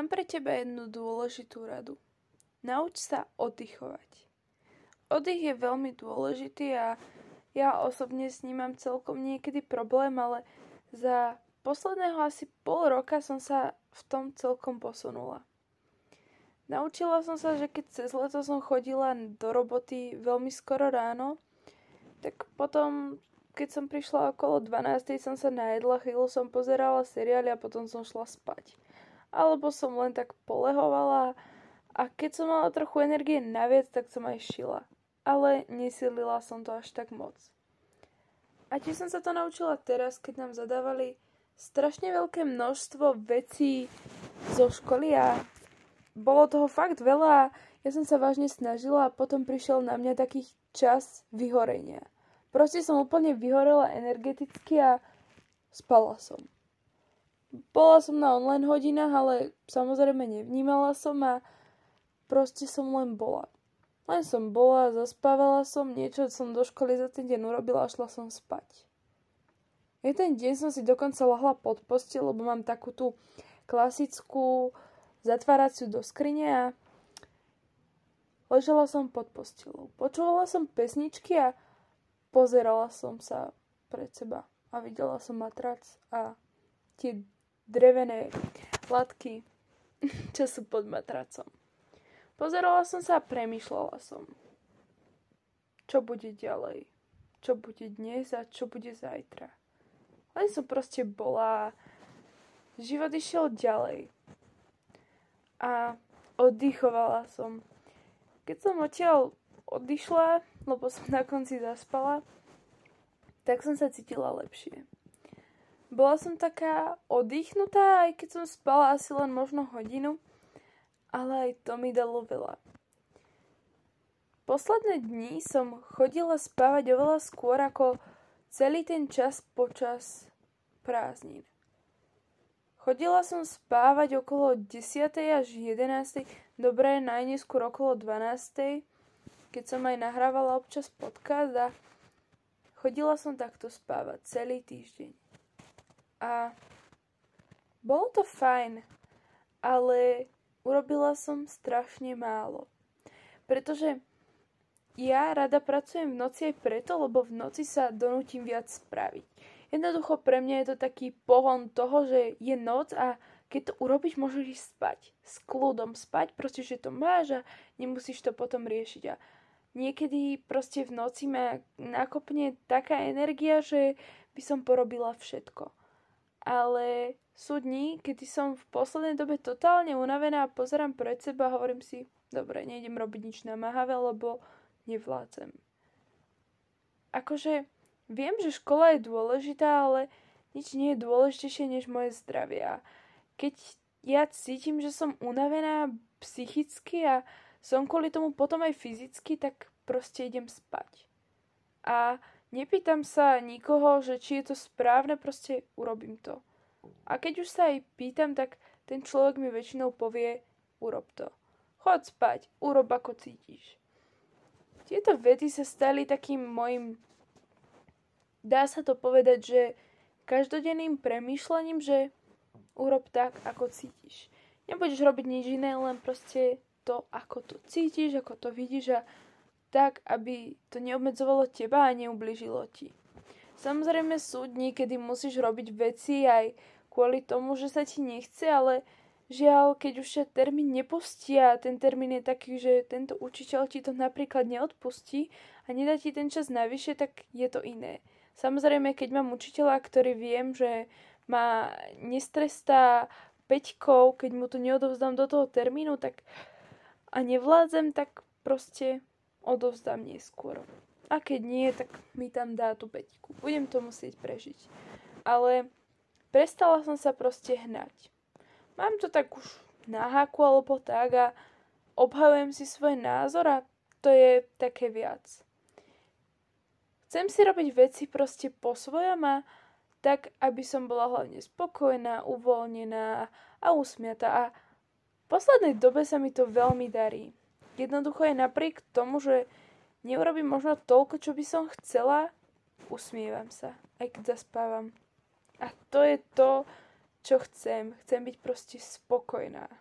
Mám pre teba jednu dôležitú radu. Nauč sa oddychovať. Oddych je veľmi dôležitý a ja osobne s ním mám celkom niekedy problém, ale za posledného asi pol roka som sa v tom celkom posunula. Naučila som sa, že keď cez leto som chodila do roboty veľmi skoro ráno, tak potom, keď som prišla okolo 12, som sa najedla, chvíľu som pozerala seriály a potom som šla spať alebo som len tak polehovala a keď som mala trochu energie naviac, tak som aj šila. Ale nesilila som to až tak moc. A tiež som sa to naučila teraz, keď nám zadávali strašne veľké množstvo vecí zo školy a bolo toho fakt veľa. Ja som sa vážne snažila a potom prišiel na mňa taký čas vyhorenia. Proste som úplne vyhorela energeticky a spala som. Bola som na online hodinách, ale samozrejme nevnímala som a proste som len bola. Len som bola, zaspávala som, niečo som do školy za ten deň urobila a šla som spať. Jeden deň som si dokonca lahla pod postel, lebo mám takú tú klasickú zatváraciu do skrine a ležela som pod postelou. Počúvala som pesničky a pozerala som sa pred seba a videla som matrac a tie drevené latky, čo sú pod matracom. Pozerala som sa a premyšľala som. Čo bude ďalej? Čo bude dnes a čo bude zajtra? Len som proste bola. Život išiel ďalej. A oddychovala som. Keď som odtiaľ odišla, lebo som na konci zaspala, tak som sa cítila lepšie. Bola som taká oddychnutá, aj keď som spala asi len možno hodinu, ale aj to mi dalo veľa. Posledné dni som chodila spávať oveľa skôr ako celý ten čas počas prázdnin. Chodila som spávať okolo 10. až 11. Dobre, najneskôr okolo 12. Keď som aj nahrávala občas podcast a chodila som takto spávať celý týždeň. A bolo to fajn, ale urobila som strašne málo. Pretože ja rada pracujem v noci aj preto, lebo v noci sa donútim viac spraviť. Jednoducho pre mňa je to taký pohon toho, že je noc a keď to urobíš, môžeš ísť spať. S kľudom spať, proste, že to máš a nemusíš to potom riešiť. A niekedy proste v noci ma nakopne taká energia, že by som porobila všetko ale sú dní, kedy som v poslednej dobe totálne unavená a pozerám pred seba a hovorím si, dobre, nejdem robiť nič namáhavé, lebo nevládzem. Akože viem, že škola je dôležitá, ale nič nie je dôležitejšie než moje zdravie. A keď ja cítim, že som unavená psychicky a som kvôli tomu potom aj fyzicky, tak proste idem spať. A Nepýtam sa nikoho, že či je to správne, proste urobím to. A keď už sa aj pýtam, tak ten človek mi väčšinou povie, urob to. Chod spať, urob ako cítiš. Tieto vety sa stali takým mojim, dá sa to povedať, že každodenným premýšľaním, že urob tak, ako cítiš. Nebudeš robiť nič iné, len proste to, ako to cítiš, ako to vidíš a tak, aby to neobmedzovalo teba a neubližilo ti. Samozrejme sú dni, kedy musíš robiť veci aj kvôli tomu, že sa ti nechce, ale žiaľ, keď už sa termín nepustí a ten termín je taký, že tento učiteľ ti to napríklad neodpustí a nedá ti ten čas navyše, tak je to iné. Samozrejme, keď mám učiteľa, ktorý viem, že ma nestrestá peťkou, keď mu to neodovzdám do toho termínu, tak a nevládzem, tak proste odovzdám neskôr. A keď nie, tak mi tam dá tú peťku. Budem to musieť prežiť. Ale prestala som sa proste hnať. Mám to tak už na háku alebo tak a obhajujem si svoj názor a to je také viac. Chcem si robiť veci proste po svojom a tak, aby som bola hlavne spokojná, uvoľnená a usmiatá. A v poslednej dobe sa mi to veľmi darí. Jednoducho je napriek tomu, že neurobím možno toľko, čo by som chcela, usmievam sa, aj keď zaspávam. A to je to, čo chcem. Chcem byť proste spokojná.